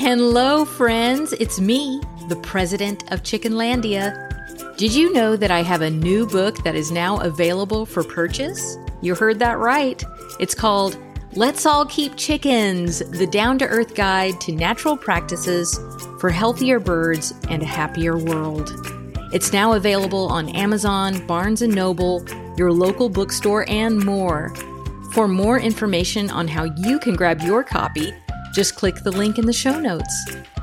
Hello, friends. It's me, the president of Chickenlandia. Did you know that I have a new book that is now available for purchase? You heard that right. It's called Let's All Keep Chickens The Down to Earth Guide to Natural Practices for Healthier Birds and a Happier World. It's now available on Amazon, Barnes & Noble, your local bookstore, and more. For more information on how you can grab your copy, just click the link in the show notes.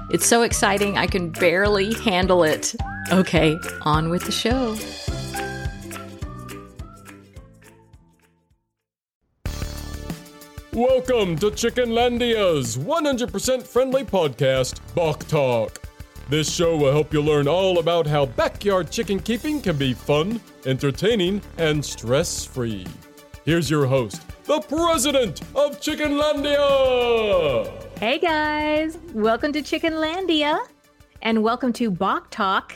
It's so exciting, I can barely handle it. Okay, on with the show. Welcome to Chickenlandia's 100% friendly podcast, Bok Talk. This show will help you learn all about how backyard chicken keeping can be fun, entertaining, and stress free. Here's your host, the president of Chickenlandia! Hey guys, welcome to Chickenlandia and welcome to Bok Talk,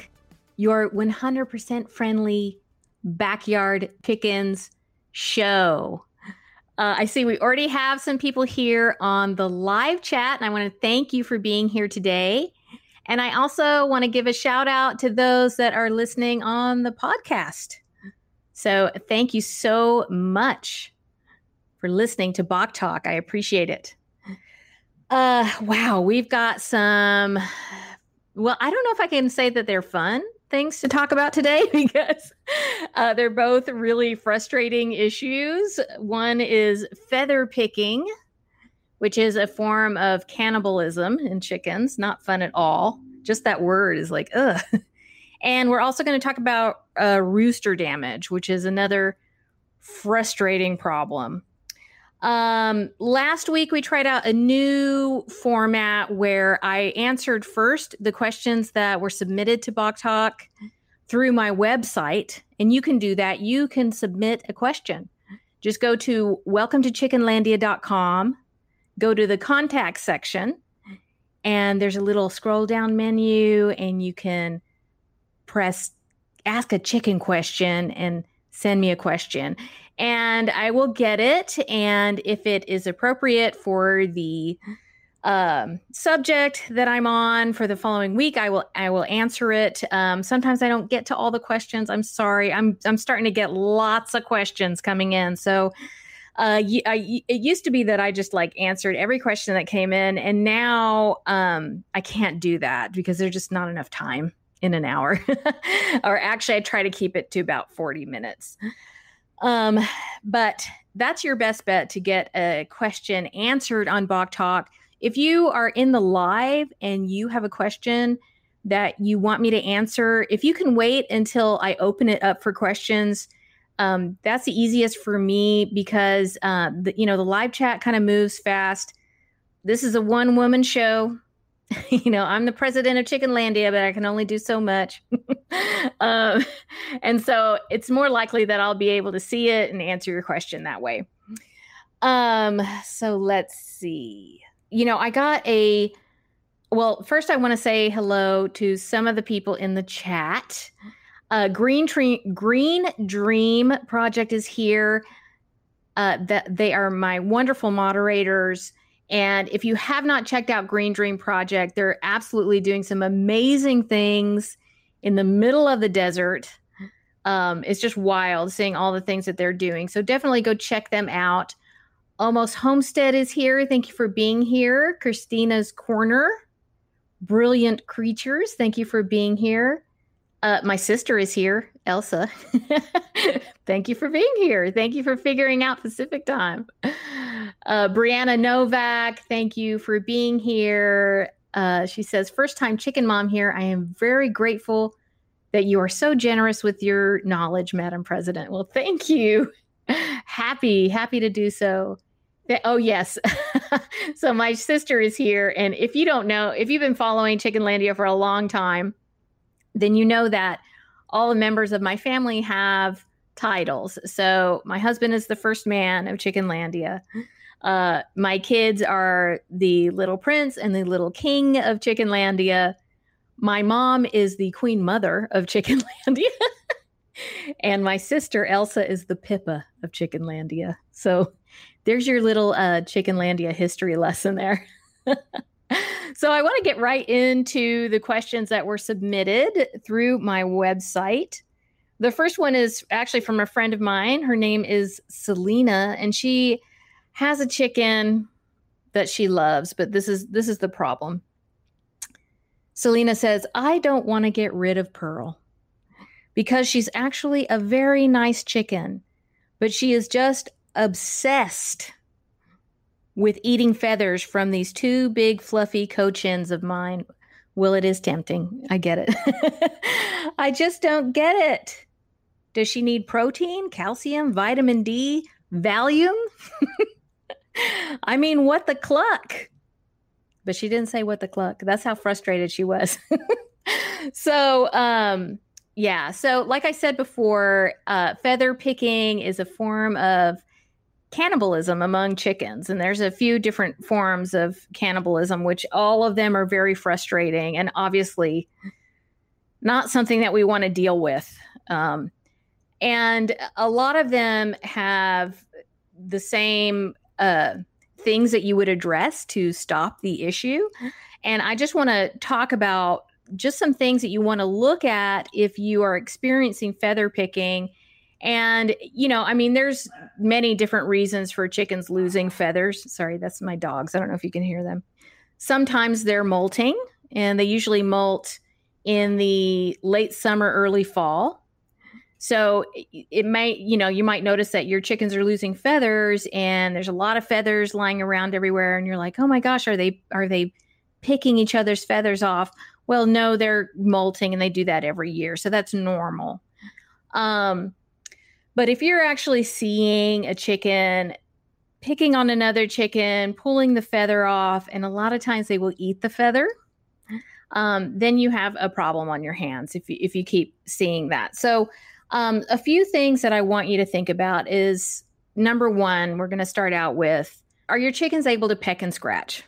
your 100% friendly backyard chickens show. Uh, I see we already have some people here on the live chat, and I want to thank you for being here today. And I also want to give a shout out to those that are listening on the podcast. So thank you so much for listening to Bok Talk. I appreciate it. Uh, wow, we've got some. Well, I don't know if I can say that they're fun things to talk about today because uh, they're both really frustrating issues. One is feather picking, which is a form of cannibalism in chickens. Not fun at all. Just that word is like, ugh. And we're also going to talk about uh, rooster damage, which is another frustrating problem. Um, last week we tried out a new format where I answered first the questions that were submitted to Bok Talk through my website, and you can do that. You can submit a question. Just go to welcome to chickenlandia.com, go to the contact section, and there's a little scroll down menu, and you can press ask a chicken question and send me a question and I will get it. And if it is appropriate for the um, subject that I'm on for the following week, I will I will answer it. Um, sometimes I don't get to all the questions. I'm sorry. I'm I'm starting to get lots of questions coming in. So uh, I, it used to be that I just like answered every question that came in, and now um, I can't do that because there's just not enough time in an hour. or actually, I try to keep it to about 40 minutes. Um, but that's your best bet to get a question answered on Bok Talk. If you are in the live and you have a question that you want me to answer, if you can wait until I open it up for questions, um, that's the easiest for me because uh, the, you know the live chat kind of moves fast. This is a one woman show. you know, I'm the president of Chickenlandia, but I can only do so much. um, and so it's more likely that I'll be able to see it and answer your question that way. Um, so let's see. You know, I got a well, first I want to say hello to some of the people in the chat. Uh, Green Tree Green Dream Project is here. Uh, that they are my wonderful moderators. And if you have not checked out Green Dream Project, they're absolutely doing some amazing things in the middle of the desert. Um, it's just wild seeing all the things that they're doing. So definitely go check them out. Almost Homestead is here. Thank you for being here. Christina's Corner, Brilliant Creatures. Thank you for being here. Uh, my sister is here, Elsa. Thank you for being here. Thank you for figuring out Pacific time. Uh, Brianna Novak, thank you for being here. Uh, she says, First time chicken mom here. I am very grateful that you are so generous with your knowledge, Madam President. Well, thank you. happy, happy to do so. Oh, yes. so, my sister is here. And if you don't know, if you've been following Chickenlandia for a long time, then you know that all the members of my family have titles. So, my husband is the first man of Chickenlandia. Uh, my kids are the little prince and the little king of Chickenlandia. My mom is the queen mother of Chickenlandia. and my sister Elsa is the Pippa of Chickenlandia. So there's your little uh, Chickenlandia history lesson there. so I want to get right into the questions that were submitted through my website. The first one is actually from a friend of mine. Her name is Selena, and she has a chicken that she loves, but this is this is the problem. Selena says, "I don't want to get rid of Pearl because she's actually a very nice chicken, but she is just obsessed with eating feathers from these two big fluffy cochins of mine. Well, it is tempting. I get it. I just don't get it. Does she need protein, calcium, vitamin D, Valium? I mean, what the cluck? But she didn't say what the cluck. That's how frustrated she was. so, um, yeah. So, like I said before, uh, feather picking is a form of cannibalism among chickens. And there's a few different forms of cannibalism, which all of them are very frustrating and obviously not something that we want to deal with. Um, and a lot of them have the same uh, things that you would address to stop the issue. And I just want to talk about just some things that you want to look at if you are experiencing feather picking and, you know, I mean, there's many different reasons for chickens losing feathers. Sorry, that's my dogs. I don't know if you can hear them. Sometimes they're molting, and they usually molt in the late summer, early fall. So it may, you know, you might notice that your chickens are losing feathers and there's a lot of feathers lying around everywhere and you're like, "Oh my gosh, are they are they picking each other's feathers off?" Well, no, they're molting and they do that every year. So that's normal. Um but if you're actually seeing a chicken picking on another chicken, pulling the feather off, and a lot of times they will eat the feather, um, then you have a problem on your hands if you, if you keep seeing that. So, um, a few things that I want you to think about is number one, we're going to start out with are your chickens able to peck and scratch?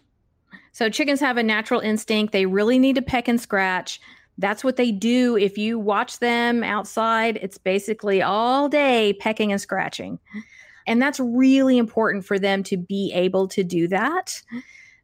So, chickens have a natural instinct, they really need to peck and scratch that's what they do. If you watch them outside, it's basically all day pecking and scratching. And that's really important for them to be able to do that.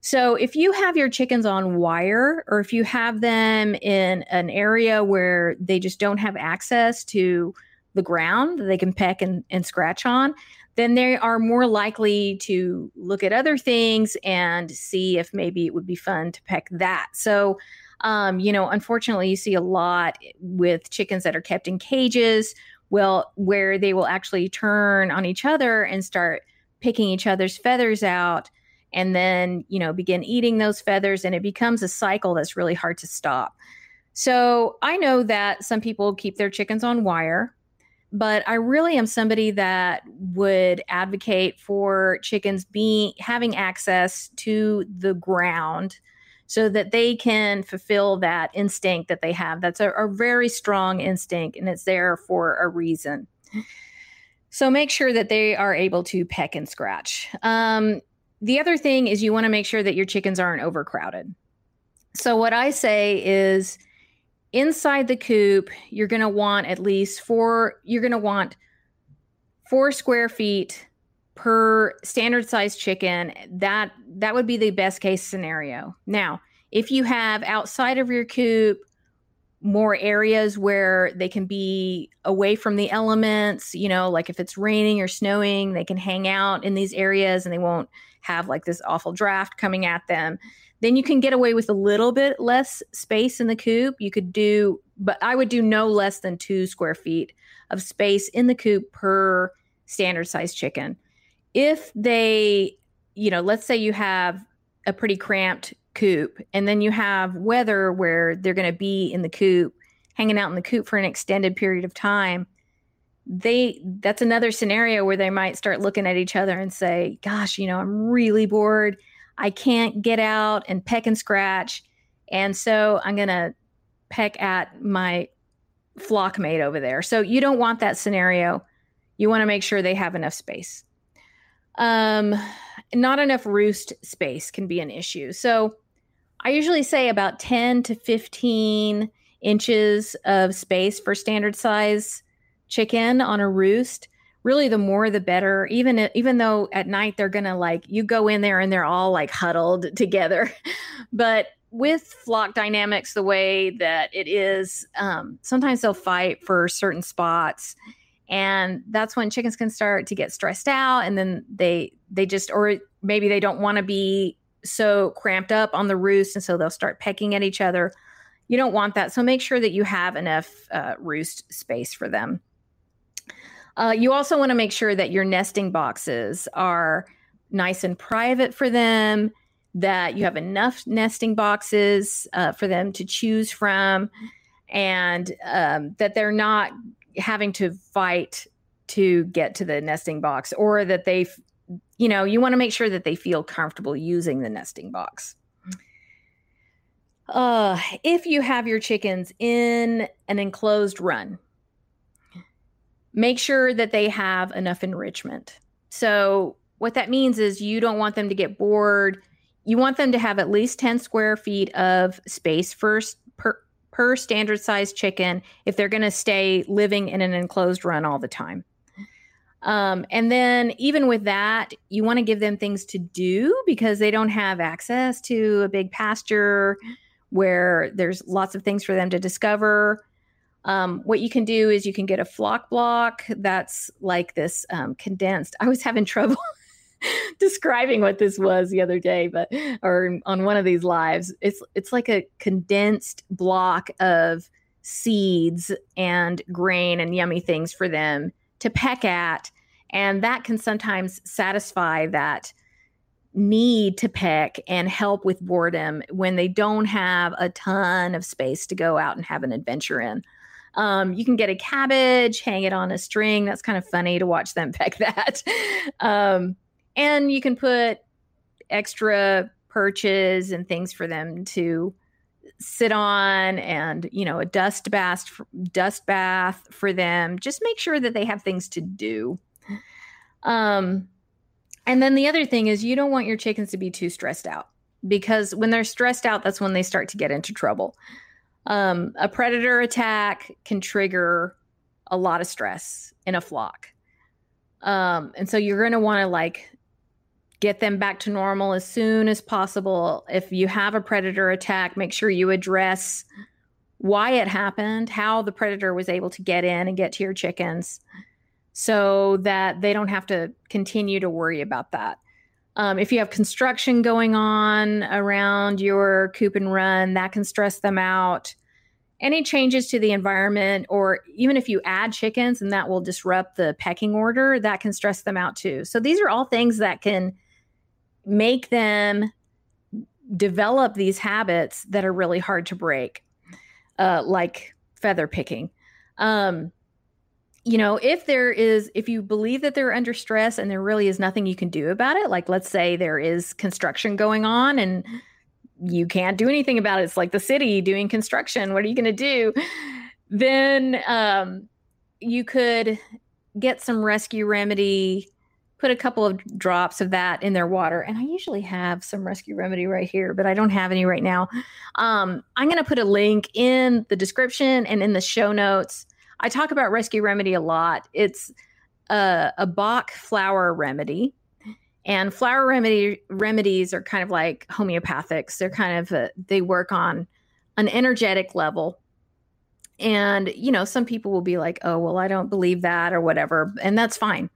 So, if you have your chickens on wire, or if you have them in an area where they just don't have access to the ground that they can peck and, and scratch on, then they are more likely to look at other things and see if maybe it would be fun to peck that. So, um, you know, unfortunately, you see a lot with chickens that are kept in cages, well, where they will actually turn on each other and start picking each other's feathers out and then, you know, begin eating those feathers. And it becomes a cycle that's really hard to stop. So I know that some people keep their chickens on wire, but I really am somebody that would advocate for chickens being having access to the ground so that they can fulfill that instinct that they have. That's a, a very strong instinct and it's there for a reason. So make sure that they are able to peck and scratch. Um, the other thing is you want to make sure that your chickens aren't overcrowded. So what I say is inside the coop, you're going to want at least four, you're going to want four square feet per standard size chicken that that would be the best case scenario now if you have outside of your coop more areas where they can be away from the elements you know like if it's raining or snowing they can hang out in these areas and they won't have like this awful draft coming at them then you can get away with a little bit less space in the coop. You could do but i would do no less than two square feet of space in the coop per standard size chicken. If they, you know, let's say you have a pretty cramped coop and then you have weather where they're going to be in the coop, hanging out in the coop for an extended period of time, they that's another scenario where they might start looking at each other and say, "Gosh, you know, I'm really bored. I can't get out and peck and scratch." And so I'm going to peck at my flock mate over there. So you don't want that scenario. You want to make sure they have enough space um, not enough roost space can be an issue. So I usually say about 10 to 15 inches of space for standard size chicken on a roost. Really, the more the better. Even even though at night they're gonna like you go in there and they're all like huddled together, but with flock dynamics the way that it is, um, sometimes they'll fight for certain spots, and that's when chickens can start to get stressed out, and then they they just or maybe they don't want to be so cramped up on the roost, and so they'll start pecking at each other. You don't want that, so make sure that you have enough uh, roost space for them. Uh, you also want to make sure that your nesting boxes are nice and private for them that you have enough nesting boxes uh, for them to choose from, and um, that they're not having to fight to get to the nesting box, or that they, you know, you want to make sure that they feel comfortable using the nesting box. Uh, if you have your chickens in an enclosed run, make sure that they have enough enrichment. So, what that means is you don't want them to get bored you want them to have at least 10 square feet of space first per, per standard size chicken if they're going to stay living in an enclosed run all the time. Um, and then, even with that, you want to give them things to do because they don't have access to a big pasture where there's lots of things for them to discover. Um, what you can do is you can get a flock block that's like this um, condensed. I was having trouble describing what this was the other day, but or on one of these lives. It's it's like a condensed block of seeds and grain and yummy things for them to peck at, and that can sometimes satisfy that need to peck and help with boredom when they don't have a ton of space to go out and have an adventure in. Um, you can get a cabbage, hang it on a string. That's kind of funny to watch them peck that. um, and you can put extra perches and things for them to sit on and you know a dust bath dust bath for them just make sure that they have things to do um and then the other thing is you don't want your chickens to be too stressed out because when they're stressed out that's when they start to get into trouble um a predator attack can trigger a lot of stress in a flock um and so you're going to want to like get them back to normal as soon as possible. If you have a predator attack, make sure you address why it happened, how the predator was able to get in and get to your chickens so that they don't have to continue to worry about that. Um, if you have construction going on around your coop and run, that can stress them out. Any changes to the environment, or even if you add chickens and that will disrupt the pecking order, that can stress them out too. So, these are all things that can make them develop these habits that are really hard to break, uh, like feather picking. Um, you know, if there is, if you believe that they're under stress and there really is nothing you can do about it, like let's say there is construction going on and you can't do anything about it, it's like the city doing construction. What are you going to do? Then um, you could get some rescue remedy put a couple of drops of that in their water. And I usually have some rescue remedy right here, but I don't have any right now. Um, I'm going to put a link in the description and in the show notes. I talk about rescue remedy a lot. It's a, a Bach flower remedy. And flower remedy remedies are kind of like homeopathics. They're kind of a, they work on an energetic level and you know some people will be like oh well i don't believe that or whatever and that's fine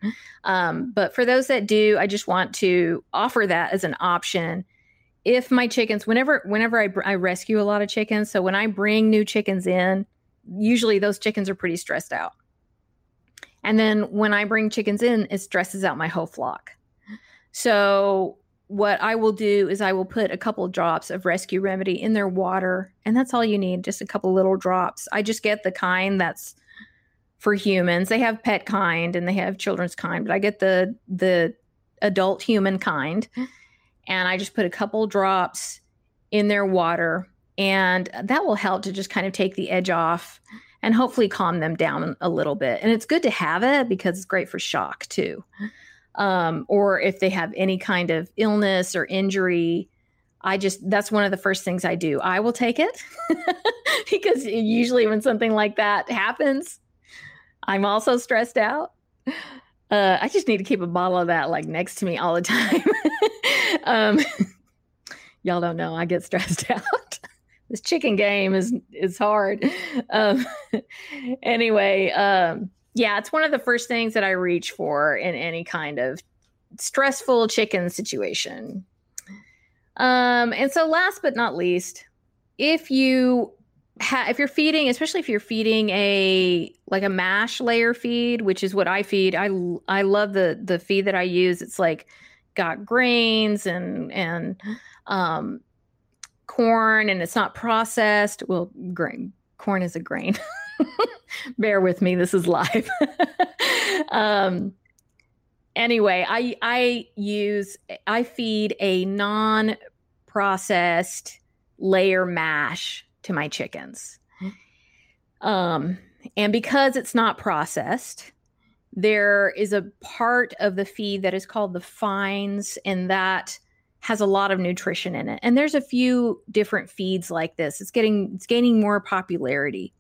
um, but for those that do i just want to offer that as an option if my chickens whenever whenever I, I rescue a lot of chickens so when i bring new chickens in usually those chickens are pretty stressed out and then when i bring chickens in it stresses out my whole flock so what I will do is I will put a couple drops of rescue remedy in their water, and that's all you need, just a couple little drops. I just get the kind that's for humans. They have pet kind and they have children's kind, but I get the the adult human kind, and I just put a couple drops in their water, and that will help to just kind of take the edge off and hopefully calm them down a little bit. And it's good to have it because it's great for shock too um, or if they have any kind of illness or injury. I just, that's one of the first things I do. I will take it because usually when something like that happens, I'm also stressed out. Uh, I just need to keep a bottle of that like next to me all the time. um, y'all don't know, I get stressed out. This chicken game is is hard. Um, anyway, um, yeah, it's one of the first things that I reach for in any kind of stressful chicken situation. Um, and so last but not least, if you ha- if you're feeding, especially if you're feeding a like a mash layer feed, which is what I feed, I I love the the feed that I use. It's like got grains and and um corn and it's not processed. Well, grain corn is a grain. Bear with me, this is live. um anyway, I I use I feed a non processed layer mash to my chickens. Um, and because it's not processed, there is a part of the feed that is called the fines, and that has a lot of nutrition in it. And there's a few different feeds like this. It's getting it's gaining more popularity.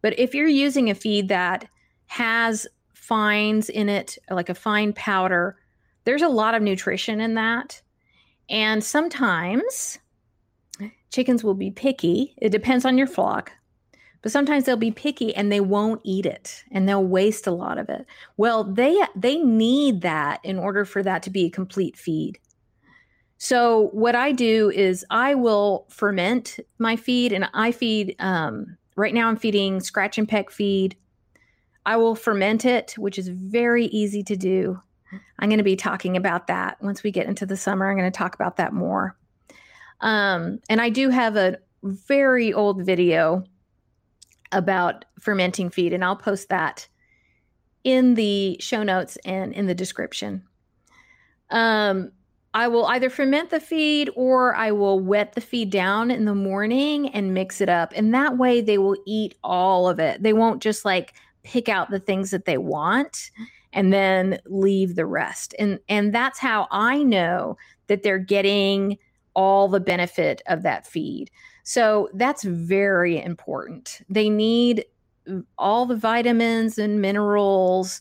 But if you're using a feed that has fines in it, like a fine powder, there's a lot of nutrition in that. And sometimes chickens will be picky. It depends on your flock. But sometimes they'll be picky and they won't eat it and they'll waste a lot of it. Well, they they need that in order for that to be a complete feed. So what I do is I will ferment my feed and I feed um, right now I'm feeding scratch and peck feed. I will ferment it, which is very easy to do. I'm going to be talking about that once we get into the summer. I'm going to talk about that more. Um, and I do have a very old video about fermenting feed, and I'll post that in the show notes and in the description. Um, I will either ferment the feed or I will wet the feed down in the morning and mix it up. And that way they will eat all of it. They won't just like pick out the things that they want and then leave the rest. And and that's how I know that they're getting all the benefit of that feed. So that's very important. They need all the vitamins and minerals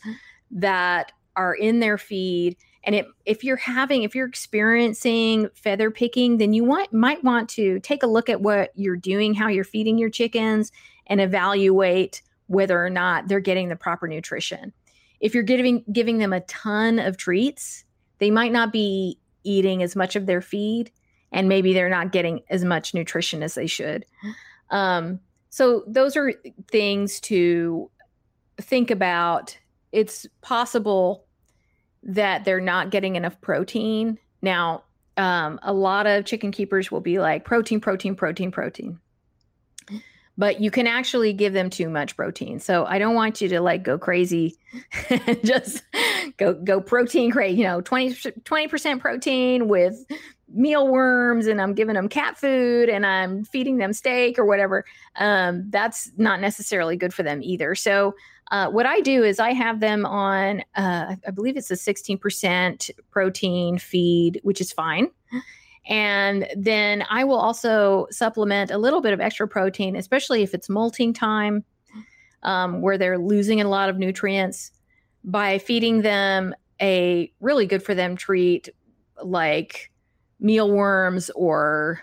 that are in their feed. And it, if you're having, if you're experiencing feather picking, then you want, might want to take a look at what you're doing, how you're feeding your chickens, and evaluate whether or not they're getting the proper nutrition. If you're giving giving them a ton of treats, they might not be eating as much of their feed and maybe they're not getting as much nutrition as they should. Um, so those are things to think about. It's possible that they're not getting enough protein. Now, um, a lot of chicken keepers will be like protein, protein, protein, protein. But you can actually give them too much protein. So I don't want you to like go crazy and just go go protein crazy, you know, 20 percent protein with mealworms and I'm giving them cat food and I'm feeding them steak or whatever, um, that's not necessarily good for them either. So, uh, what I do is I have them on, uh, I believe it's a 16% protein feed, which is fine. And then I will also supplement a little bit of extra protein, especially if it's molting time, um, where they're losing a lot of nutrients, by feeding them a really good for them treat like mealworms or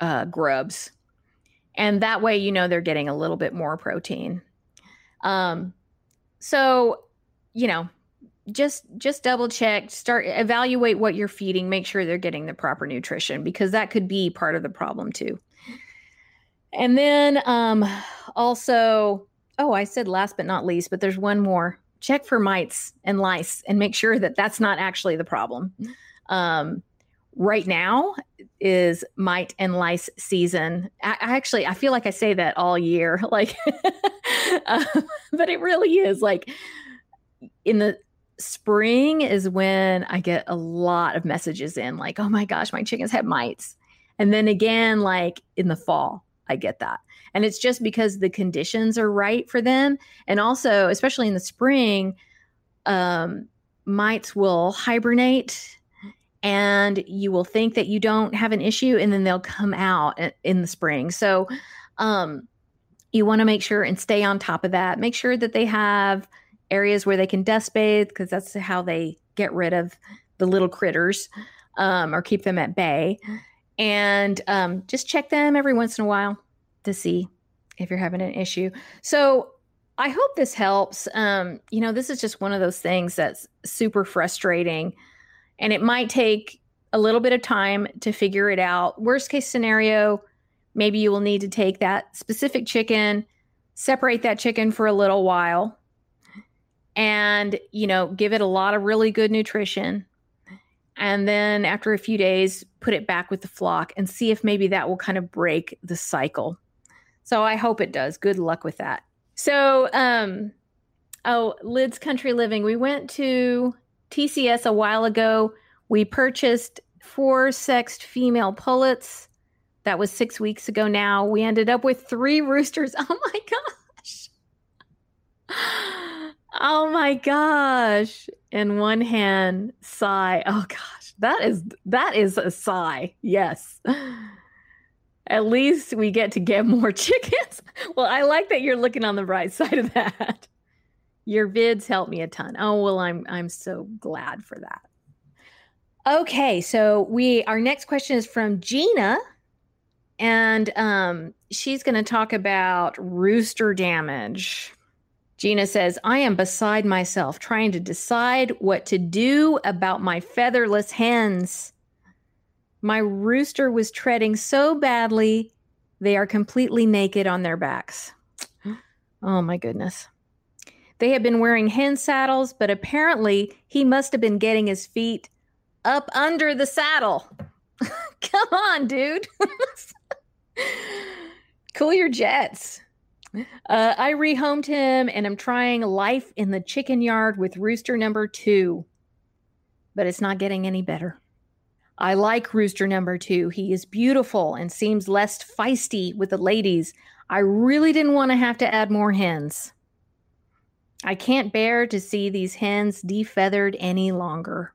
uh, grubs. And that way, you know, they're getting a little bit more protein. Um, so, you know, just just double check, start evaluate what you're feeding, make sure they're getting the proper nutrition because that could be part of the problem too. And then um also, oh, I said last but not least, but there's one more. Check for mites and lice and make sure that that's not actually the problem. Um right now is mite and lice season. I, I, actually I feel like I say that all year, like, uh, but it really is like in the spring is when I get a lot of messages in, like, oh my gosh, my chickens have mites, and then again, like in the fall, I get that. And it's just because the conditions are right for them. And also, especially in the spring, um, mites will hibernate and you will think that you don't have an issue and then they'll come out in the spring. So um, you want to make sure and stay on top of that. Make sure that they have areas where they can dust bathe because that's how they get rid of the little critters um, or keep them at bay. And um, just check them every once in a while. to see if you're having an issue. So I hope this helps. Um, you know, this is just one of those things that's super frustrating, and it might take a little bit of time to figure it out. Worst case scenario, maybe you will need to take that specific chicken, separate that chicken for a little while, and, you know, give it a lot of really good nutrition. And then after a few days, put it back with the flock and see if maybe that will kind of break the cycle. So I hope it does. Good luck with that. So, um, oh, Lids Country Living. We went to TCS a while ago. We purchased four sexed female pullets. That was six weeks ago now. We ended up with three roosters. Oh my gosh. Oh my gosh. In one hand, sigh. Oh gosh. That is that is a sigh. Yes. At least we get to get more chickens. Well, I like that you're looking on the right side of that. Your vids help me a ton. Oh, well, I'm I'm so glad for that. Okay, so we our next question is from Gina and um she's going to talk about rooster damage. Gina says, I am beside myself trying to decide what to do about my featherless hens. My rooster was treading so badly, they are completely naked on their backs. Oh my goodness. They had been wearing hen saddles, but apparently he must have been getting his feet up under the saddle. Come on, dude. cool your jets. Uh, I rehomed him and I'm trying life in the chicken yard with rooster number two, but it's not getting any better. I like rooster number two. He is beautiful and seems less feisty with the ladies. I really didn't want to have to add more hens. I can't bear to see these hens defeathered any longer.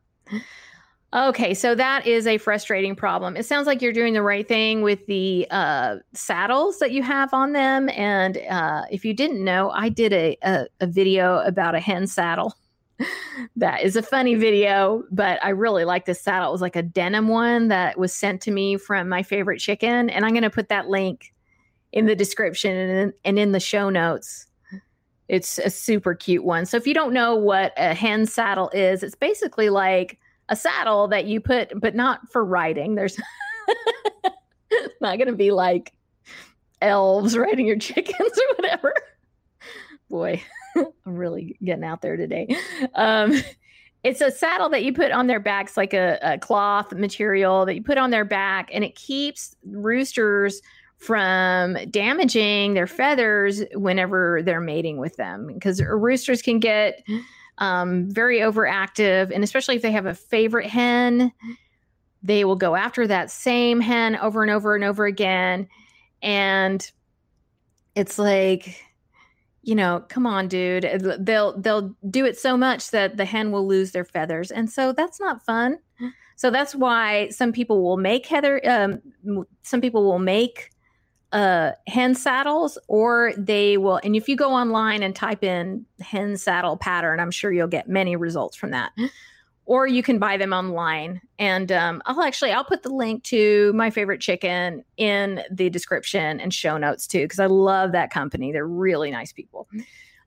Okay, so that is a frustrating problem. It sounds like you're doing the right thing with the uh, saddles that you have on them. And uh, if you didn't know, I did a, a, a video about a hen saddle. that is a funny video, but I really like this saddle. It was like a denim one that was sent to me from my favorite chicken. And I'm going to put that link in the description and, and in the show notes. It's a super cute one. So if you don't know what a hen saddle is, it's basically like a saddle that you put, but not for riding. There's not going to be like elves riding your chickens or whatever. Boy, I'm really getting out there today. Um, it's a saddle that you put on their backs, like a, a cloth material that you put on their back, and it keeps roosters from damaging their feathers whenever they're mating with them because roosters can get um, very overactive. And especially if they have a favorite hen, they will go after that same hen over and over and over again. And it's like, you know, come on, dude. They'll they'll do it so much that the hen will lose their feathers, and so that's not fun. So that's why some people will make heather. Um, some people will make uh, hen saddles, or they will. And if you go online and type in hen saddle pattern, I'm sure you'll get many results from that. Or you can buy them online, and um, I'll actually I'll put the link to my favorite chicken in the description and show notes too, because I love that company. They're really nice people,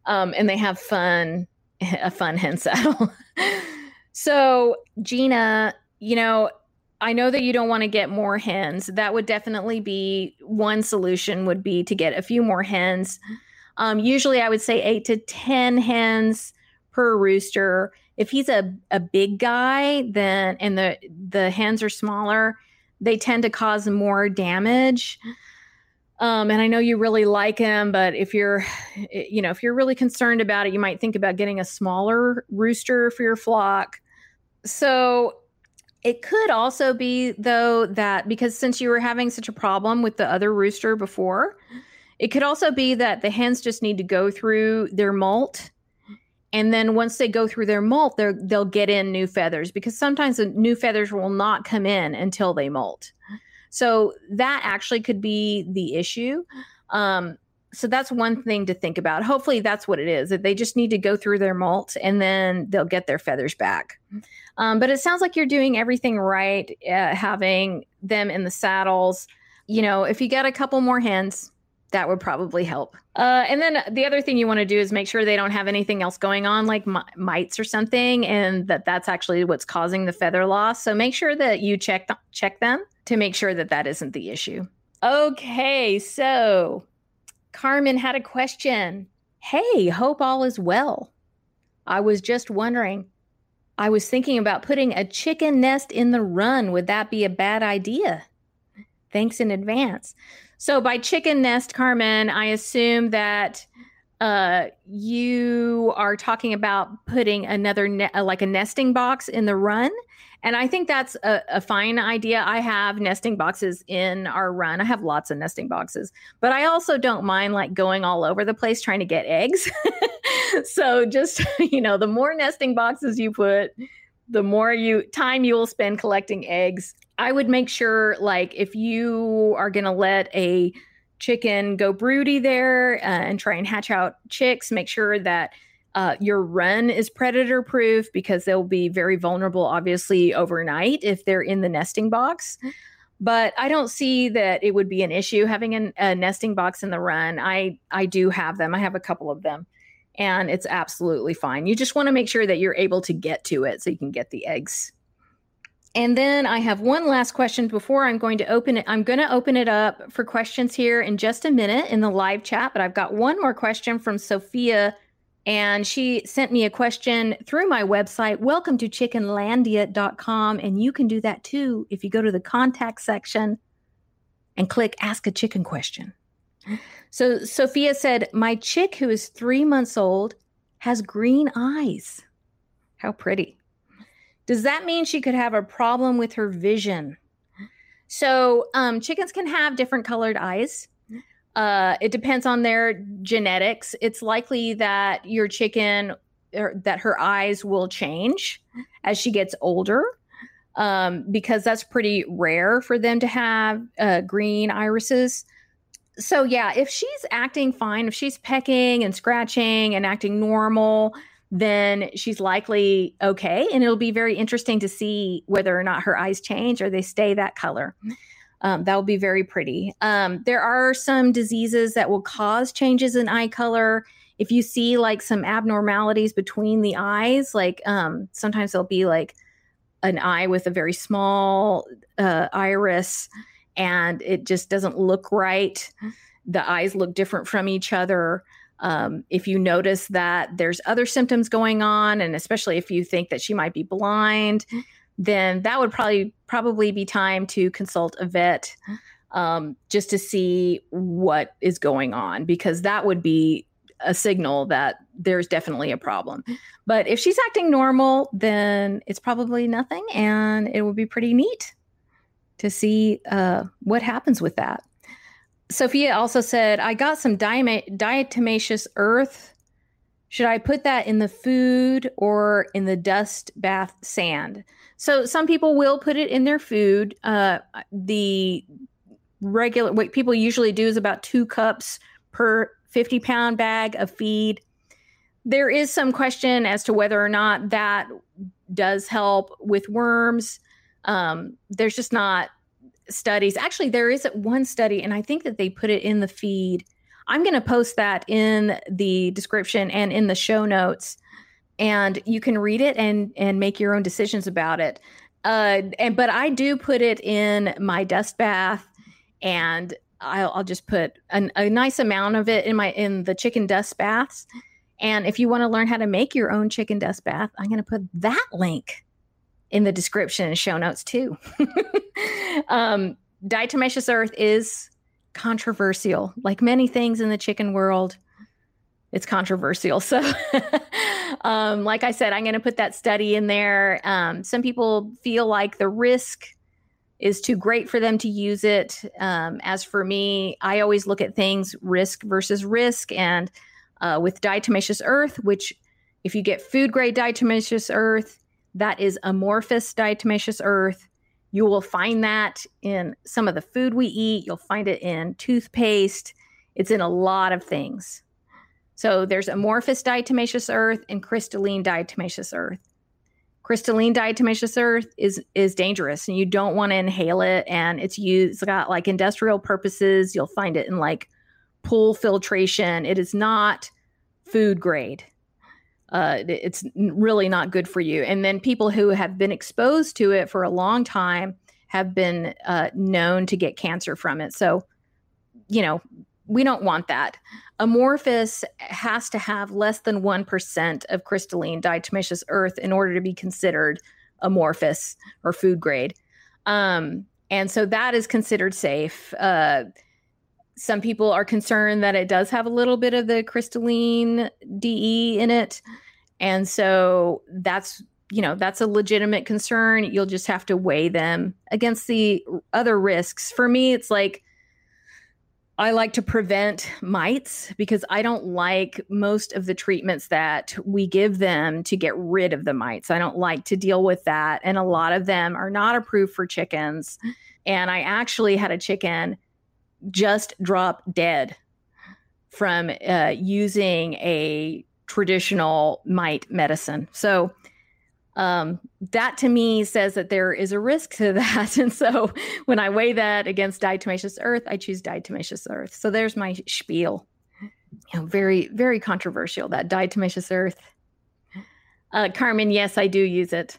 um, and they have fun a fun hen saddle. so Gina, you know, I know that you don't want to get more hens. That would definitely be one solution would be to get a few more hens. Um, usually I would say eight to 10 hens per rooster. If he's a, a big guy, then and the the hens are smaller, they tend to cause more damage. Um, and I know you really like him, but if you're, you know, if you're really concerned about it, you might think about getting a smaller rooster for your flock. So it could also be, though, that because since you were having such a problem with the other rooster before, it could also be that the hens just need to go through their molt. And then once they go through their molt, they'll get in new feathers because sometimes the new feathers will not come in until they molt. So that actually could be the issue. Um, so that's one thing to think about. Hopefully, that's what it is that they just need to go through their molt and then they'll get their feathers back. Um, but it sounds like you're doing everything right, uh, having them in the saddles. You know, if you get a couple more hens, that would probably help. Uh, and then the other thing you want to do is make sure they don't have anything else going on, like m- mites or something, and that that's actually what's causing the feather loss. So make sure that you check th- check them to make sure that that isn't the issue. Okay, so Carmen had a question. Hey, hope all is well. I was just wondering. I was thinking about putting a chicken nest in the run. Would that be a bad idea? Thanks in advance. So by chicken nest, Carmen, I assume that uh, you are talking about putting another ne- like a nesting box in the run. And I think that's a, a, fine idea. I have nesting boxes in our run. I have lots of nesting boxes, but I also don't mind like going all over the place trying to get eggs. so just, you know, the more nesting boxes you put, the more you time you will spend collecting eggs I would make sure, like, if you are going to let a chicken go broody there uh, and try and hatch out chicks, make sure that uh, your run is predator proof because they'll be very vulnerable, obviously, overnight if they're in the nesting box. But I don't see that it would be an issue having an, a nesting box in the run. I I do have them. I have a couple of them, and it's absolutely fine. You just want to make sure that you're able to get to it so you can get the eggs and then I have one last question before I'm going to open it. I'm going to open it up for questions here in just a minute in the live chat, but I've got one more question from Sophia. And she sent me a question through my website, welcome to chickenlandia.com. And you can do that too if you go to the contact section and click ask a chicken question. So Sophia said, My chick, who is three months old, has green eyes. How pretty. Does that mean she could have a problem with her vision? So, um, chickens can have different colored eyes. Uh, it depends on their genetics. It's likely that your chicken er, that her eyes will change as she gets older um, because that's pretty rare for them to have uh, green irises. So, yeah, if she's acting fine, if she's pecking and scratching and acting normal, then she's likely okay. And it'll be very interesting to see whether or not her eyes change or they stay that color. Um, that will be very pretty. Um, there are some diseases that will cause changes in eye color. If you see like some abnormalities between the eyes, like um, sometimes there'll be like an eye with a very small uh, iris and it just doesn't look right. The eyes look different from each other. Um, if you notice that there's other symptoms going on, and especially if you think that she might be blind, then that would probably probably be time to consult a vet um, just to see what is going on, because that would be a signal that there's definitely a problem. But if she's acting normal, then it's probably nothing, and it would be pretty neat to see uh, what happens with that. Sophia also said, I got some diatomaceous earth. Should I put that in the food or in the dust bath sand? So some people will put it in their food. Uh, the regular, what people usually do is about two cups per 50 pound bag of feed. There is some question as to whether or not that does help with worms. Um, there's just not studies. Actually, there is one study, and I think that they put it in the feed. I'm going to post that in the description and in the show notes, and you can read it and and make your own decisions about it. Uh, and but I do put it in my dust bath, and I'll, I'll just put an, a nice amount of it in my in the chicken dust baths. And if you want to learn how to make your own chicken dust bath, I'm going to put that link in the description and show notes too. um, diatomaceous earth is controversial, like many things in the chicken world. It's controversial. So, um, like I said, I'm going to put that study in there. Um, some people feel like the risk is too great for them to use it. Um, as for me, I always look at things risk versus risk. And uh, with diatomaceous earth, which if you get food grade diatomaceous earth, that is amorphous diatomaceous earth. You will find that in some of the food we eat. You'll find it in toothpaste. It's in a lot of things. So there's amorphous diatomaceous earth and crystalline diatomaceous earth. Crystalline diatomaceous earth is is dangerous and you don't want to inhale it and it's used it's got like industrial purposes. You'll find it in like pool filtration. It is not food grade. Uh, it's really not good for you. And then people who have been exposed to it for a long time have been uh, known to get cancer from it. So, you know, we don't want that. Amorphous has to have less than 1% of crystalline diatomaceous earth in order to be considered amorphous or food grade. Um, and so that is considered safe. Uh, some people are concerned that it does have a little bit of the crystalline DE in it. And so that's, you know, that's a legitimate concern. You'll just have to weigh them against the other risks. For me, it's like I like to prevent mites because I don't like most of the treatments that we give them to get rid of the mites. I don't like to deal with that. And a lot of them are not approved for chickens. And I actually had a chicken just drop dead from uh, using a traditional mite medicine. So um, that to me says that there is a risk to that. And so when I weigh that against diatomaceous earth, I choose diatomaceous earth. So there's my spiel. You know, very, very controversial that diatomaceous earth. Uh, Carmen, yes, I do use it.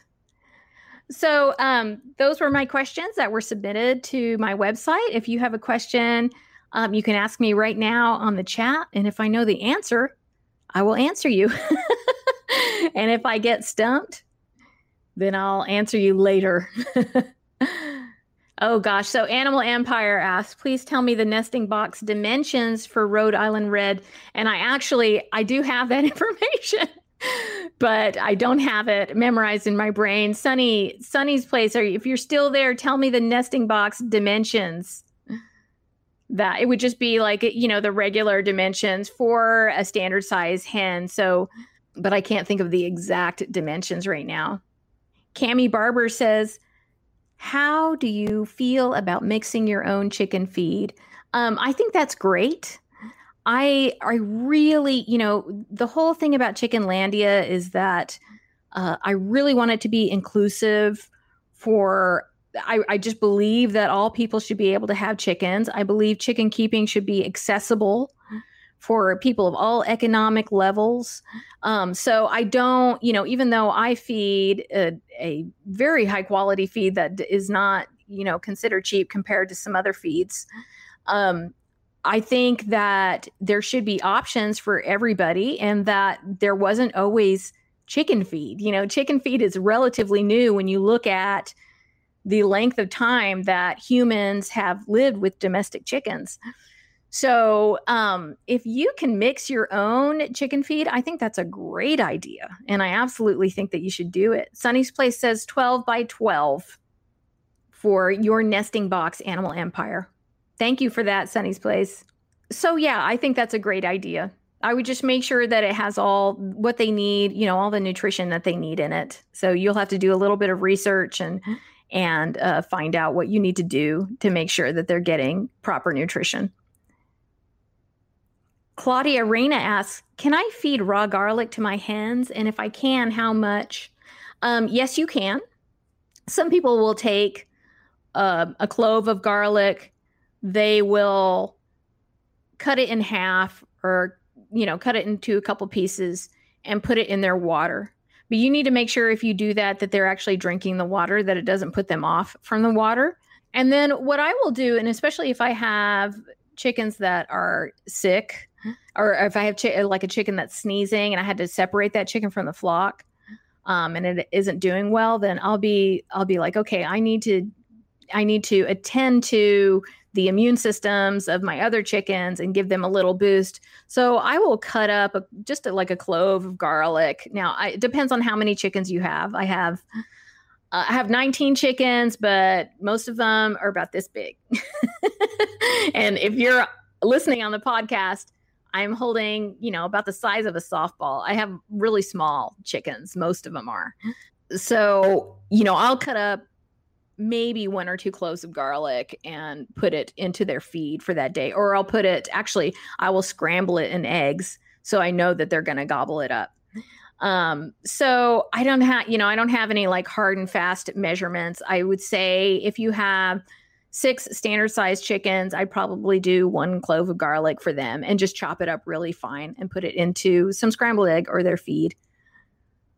So um, those were my questions that were submitted to my website. If you have a question, um, you can ask me right now on the chat. And if I know the answer, I will answer you. and if I get stumped, then I'll answer you later. oh gosh. So Animal Empire asks, please tell me the nesting box dimensions for Rhode Island Red. And I actually I do have that information but I don't have it memorized in my brain. Sunny, Sunny's place. Are you, if you're still there, tell me the nesting box dimensions. That it would just be like you know the regular dimensions for a standard size hen. So, but I can't think of the exact dimensions right now. Cami Barber says, "How do you feel about mixing your own chicken feed?" Um, I think that's great. I I really, you know, the whole thing about Chickenlandia is that uh, I really want it to be inclusive for I, I, just believe that all people should be able to have chickens. I believe chicken keeping should be accessible for people of all economic levels. Um, so I don't, you know, even though I feed a, a, very high quality feed that is not, you know, considered cheap compared to some other feeds, um, I think that there should be options for everybody and that there wasn't always chicken feed. You know, chicken feed is relatively new when you look at the length of time that humans have lived with domestic chickens. So, um, if you can mix your own chicken feed, I think that's a great idea. And I absolutely think that you should do it. Sunny's Place says 12 by 12 for your nesting box animal empire. Thank you for that, Sunny's Place. So, yeah, I think that's a great idea. I would just make sure that it has all what they need, you know, all the nutrition that they need in it. So you'll have to do a little bit of research and and uh, find out what you need to do to make sure that they're getting proper nutrition. Claudia Reyna asks, "Can I feed raw garlic to my hens? And if I can, how much?" Um, yes, you can. Some people will take uh, a clove of garlic, they will cut it in half or you know cut it into a couple pieces and put it in their water but you need to make sure if you do that that they're actually drinking the water that it doesn't put them off from the water and then what i will do and especially if i have chickens that are sick or if i have chi- like a chicken that's sneezing and i had to separate that chicken from the flock um, and it isn't doing well then i'll be i'll be like okay i need to i need to attend to the immune systems of my other chickens and give them a little boost. So I will cut up a, just a, like a clove of garlic. Now I, it depends on how many chickens you have. I have uh, I have 19 chickens, but most of them are about this big. and if you're listening on the podcast, I'm holding, you know, about the size of a softball. I have really small chickens, most of them are. So, you know, I'll cut up maybe one or two cloves of garlic and put it into their feed for that day. Or I'll put it, actually, I will scramble it in eggs so I know that they're going to gobble it up. Um, so I don't have, you know, I don't have any like hard and fast measurements. I would say if you have six standard sized chickens, I'd probably do one clove of garlic for them and just chop it up really fine and put it into some scrambled egg or their feed.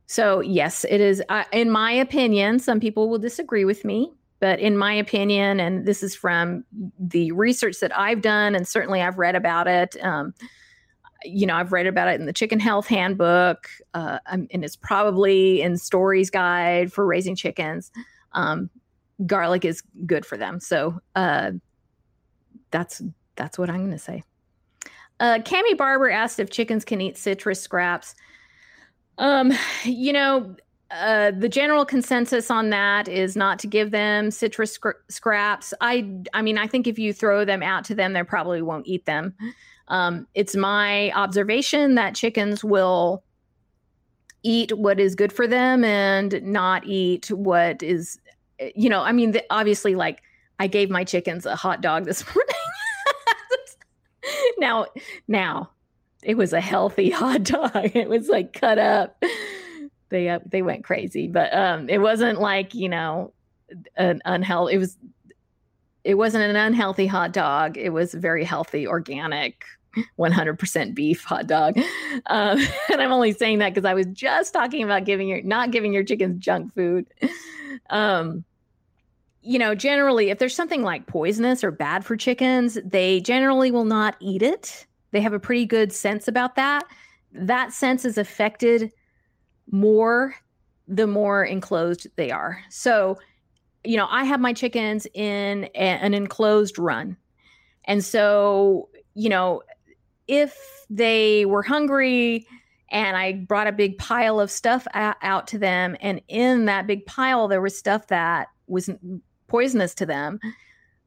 So, yes, it is, uh, in my opinion, some people will disagree with me, but in my opinion, and this is from the research that I've done, and certainly I've read about it. Um, you know, I've read about it in the Chicken Health Handbook, uh, um, and it's probably in Storey's Guide for Raising Chickens. Um, garlic is good for them. So uh, that's that's what I'm going to say. Uh, Cami Barber asked if chickens can eat citrus scraps. Um, you know, uh, the general consensus on that is not to give them citrus scr- scraps. I, I mean, I think if you throw them out to them, they probably won't eat them. Um, it's my observation that chickens will eat what is good for them and not eat what is you know, I mean, the, obviously, like I gave my chickens a hot dog this morning. now, now it was a healthy hot dog. It was like cut up. They uh, they went crazy, but um, it wasn't like you know an unhealthy. It was it wasn't an unhealthy hot dog. It was very healthy, organic, 100% beef hot dog. Um, and I'm only saying that because I was just talking about giving your not giving your chickens junk food. Um, you know, generally, if there's something like poisonous or bad for chickens, they generally will not eat it. They have a pretty good sense about that. That sense is affected more the more enclosed they are. So, you know, I have my chickens in a, an enclosed run. And so, you know, if they were hungry and I brought a big pile of stuff out to them, and in that big pile, there was stuff that was poisonous to them,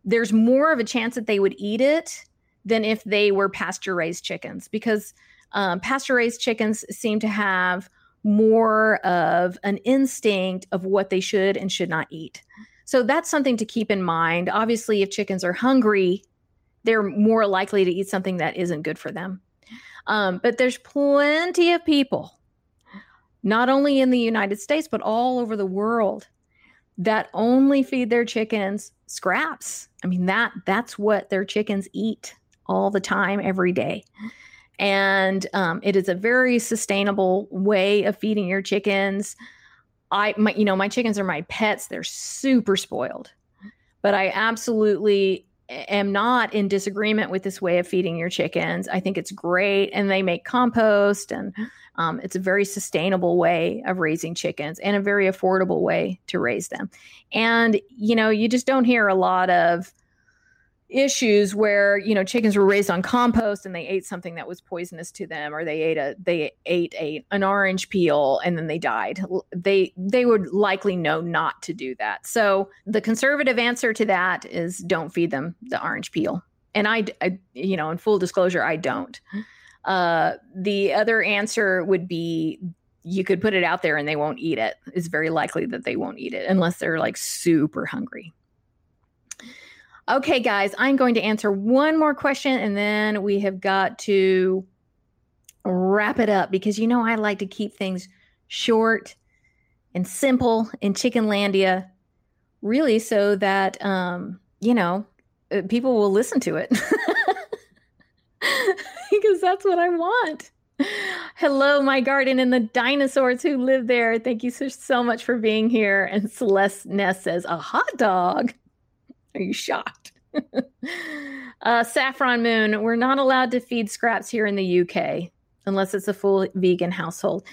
there's more of a chance that they would eat it than if they were pasture raised chickens because um, pasture raised chickens seem to have more of an instinct of what they should and should not eat. So that's something to keep in mind. Obviously, if chickens are hungry, they're more likely to eat something that isn't good for them. Um, but there's plenty of people, not only in the United States, but all over the world, that only feed their chickens scraps. I mean, that that's what their chickens eat all the time, every day. And um, it is a very sustainable way of feeding your chickens. I, my, you know, my chickens are my pets. They're super spoiled, but I absolutely am not in disagreement with this way of feeding your chickens. I think it's great, and they make compost, and um, it's a very sustainable way of raising chickens and a very affordable way to raise them. And you know, you just don't hear a lot of issues where you know chickens were raised on compost and they ate something that was poisonous to them or they ate a they ate a an orange peel and then they died. They they would likely know not to do that. So the conservative answer to that is don't feed them the orange peel. And i, I you know in full disclosure i don't. Uh the other answer would be you could put it out there and they won't eat it. It's very likely that they won't eat it unless they're like super hungry Okay, guys, I'm going to answer one more question and then we have got to wrap it up because you know I like to keep things short and simple in Chickenlandia, really, so that, um, you know, uh, people will listen to it because that's what I want. Hello, my garden and the dinosaurs who live there. Thank you so, so much for being here. And Celeste Ness says, a hot dog. Are you shocked? uh, Saffron Moon, we're not allowed to feed scraps here in the UK unless it's a full vegan household.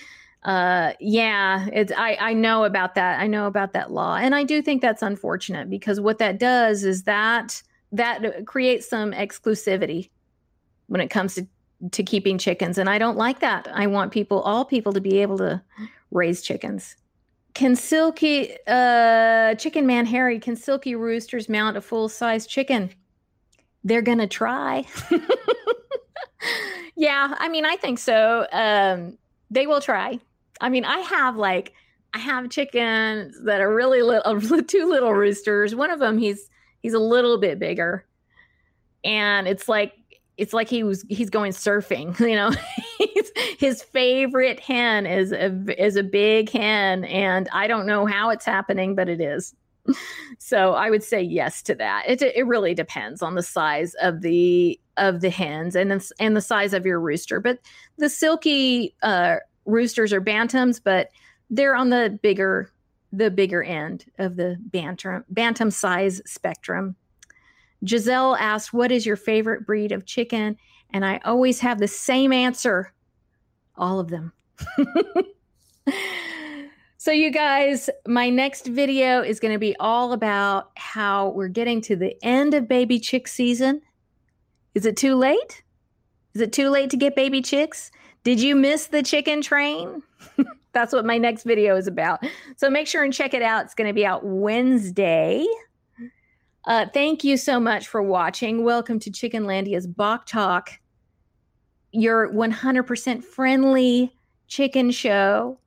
Uh, yeah, it's I, I know about that. I know about that law. And I do think that's unfortunate because what that does is that that creates some exclusivity when it comes to to keeping chickens and I don't like that. I want people all people to be able to raise chickens. Can Silkie uh, chicken man Harry? Can Silkie roosters mount a full size chicken? They're gonna try. yeah, I mean, I think so. Um, they will try. I mean, I have like I have chickens that are really little, two little roosters. One of them, he's he's a little bit bigger, and it's like it's like he was he's going surfing you know his favorite hen is a is a big hen and i don't know how it's happening but it is so I would say yes to that. It it really depends on the size of the of the hens and the, and the size of your rooster. But the Silkie uh, roosters are bantams, but they're on the bigger the bigger end of the bantam bantam size spectrum. Giselle asked, "What is your favorite breed of chicken?" And I always have the same answer: all of them. So, you guys, my next video is going to be all about how we're getting to the end of baby chick season. Is it too late? Is it too late to get baby chicks? Did you miss the chicken train? That's what my next video is about. So, make sure and check it out. It's going to be out Wednesday. Uh, thank you so much for watching. Welcome to Chickenlandia's Bok Talk, your 100% friendly chicken show.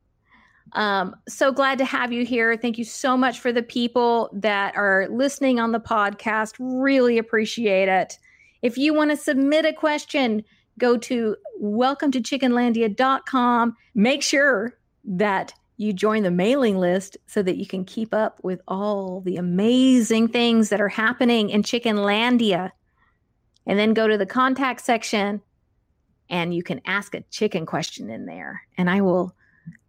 Um, so glad to have you here. Thank you so much for the people that are listening on the podcast. Really appreciate it. If you want to submit a question, go to welcome to chickenlandia.com. Make sure that you join the mailing list so that you can keep up with all the amazing things that are happening in Chickenlandia. And then go to the contact section and you can ask a chicken question in there. And I will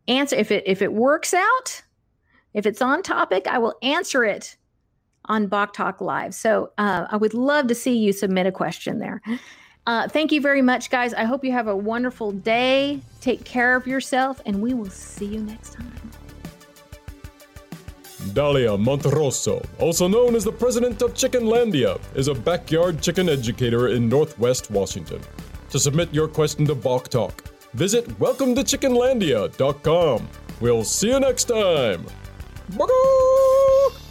answer if it if it works out, if it's on topic, I will answer it on Bok Talk Live. So uh, I would love to see you submit a question there. Uh, thank you very much, guys. I hope you have a wonderful day. Take care of yourself, and we will see you next time. Dalia Monterosso, also known as the president of Chickenlandia, is a backyard chicken educator in Northwest Washington. To submit your question to Bok Talk, visit welcometochickenlandia.com. We'll see you next time. Bye.